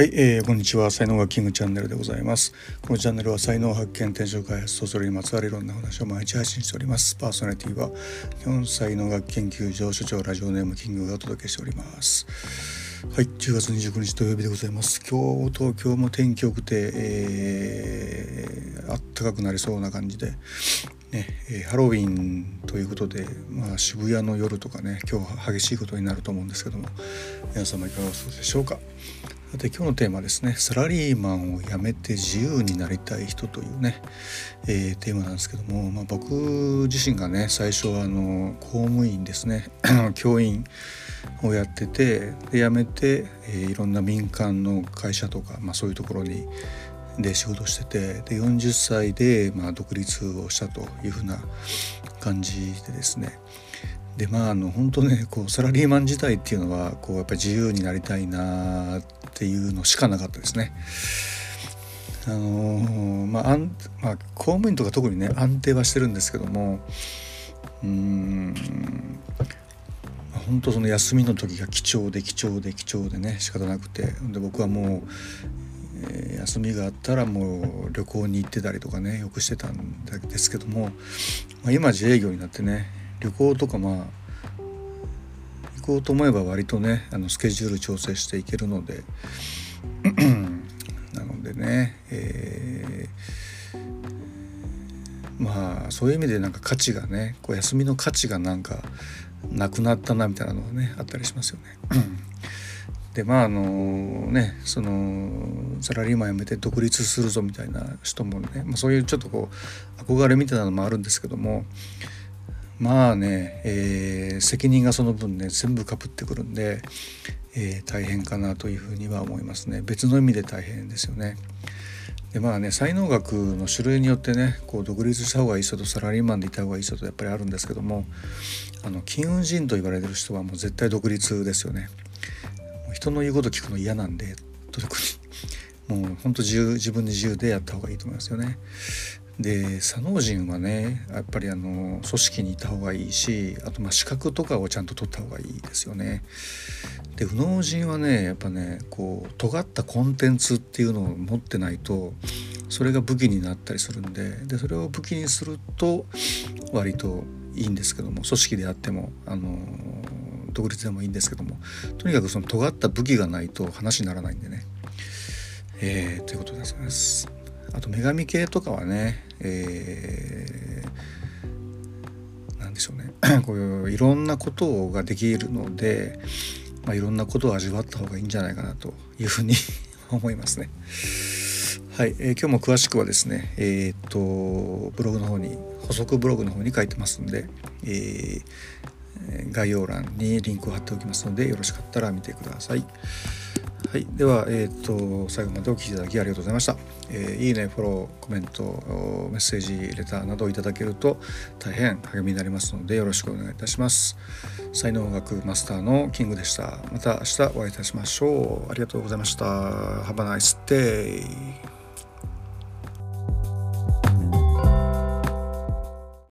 はい、えー、こんにちは。才能学キングチャンネルでございます。このチャンネルは才能発見転職開発とそれにまつわるいろんな話を毎日配信しております。パーソナリティは日本才能学研究所所長ラジオネームキングがお届けしております。はい10月29日土曜日でございます。今日東京も天気良くて、えー、あったかくなりそうな感じでねえハロウィンということで、まあ、渋谷の夜とかね今日激しいことになると思うんですけども皆様いかがお過ごしでしょうか？さて今日のテーマですねサラリーマンを辞めて自由になりたい人というね、えー、テーマなんですけども、まあ、僕自身がね最初はあの公務員ですね 教員をやっててで辞めて、えー、いろんな民間の会社とか、まあ、そういうところにで仕事しててで40歳でまあ独立をしたというふうな感じでですね。でまああの本当ねこうサラリーマン時代っていうのはこうやっぱり自由になりたいなってていうのしかなかったですね。あのまあ、まあ、公務員とか特にね安定はしてるんですけどもうん本当その休みの時が貴重で貴重で貴重でね仕方なくてで僕はもう、えー、休みがあったらもう旅行に行ってたりとかねよくしてたんですけども、まあ、今自営業になってね旅行とかまあこうと思えば割とねあのスケジュール調整していけるので なのでね、えー、まあそういう意味でなんか価値がねこう休みの価値がなんかなくなったなみたいなのがねあったりしますよね。でまああのねそのサラリーマン辞めて独立するぞみたいな人もね、まあ、そういうちょっとこう憧れみたいなのもあるんですけどもまあね、えー、責任がその分ね全部かぶってくるんで、えー、大変かなというふうには思いますね別の意味で大変ですよね。でまあね才能学の種類によってねこう独立した方がいい人とサラリーマンでいた方がいい人とやっぱりあるんですけどもあの金運人と言われてる人はもう絶対独立ですよね。人の言うこと聞くの嫌なんで特にもうほんと自由自分で自由でやった方がいいと思いますよね。で左脳人はねやっぱりあの組織にいた方がいいしあとまあ資格とかをちゃんと取った方がいいですよね。で右脳人はねやっぱねこう尖ったコンテンツっていうのを持ってないとそれが武器になったりするんででそれを武器にすると割といいんですけども組織であってもあの独立でもいいんですけどもとにかくその尖った武器がないと話にならないんでね。えー、ということでございます。あと女神系とかはね、えー、なんでしょうね こういういろんなことができるので、まあ、いろんなことを味わった方がいいんじゃないかなというふうに 思いますね。はい、えー、今日も詳しくはですね、えー、っとブログの方に補足ブログの方に書いてますんで、えー、概要欄にリンクを貼っておきますのでよろしかったら見てください。はい、では、えーと、最後までお聴きいただきありがとうございました、えー、いいねフォローコメントメッセージレターなどいただけると大変励みになりますのでよろしくお願いいたします。才能学マスターのキングでした。また明日お会いいたしましょう。ありがとうございました。Have a nice day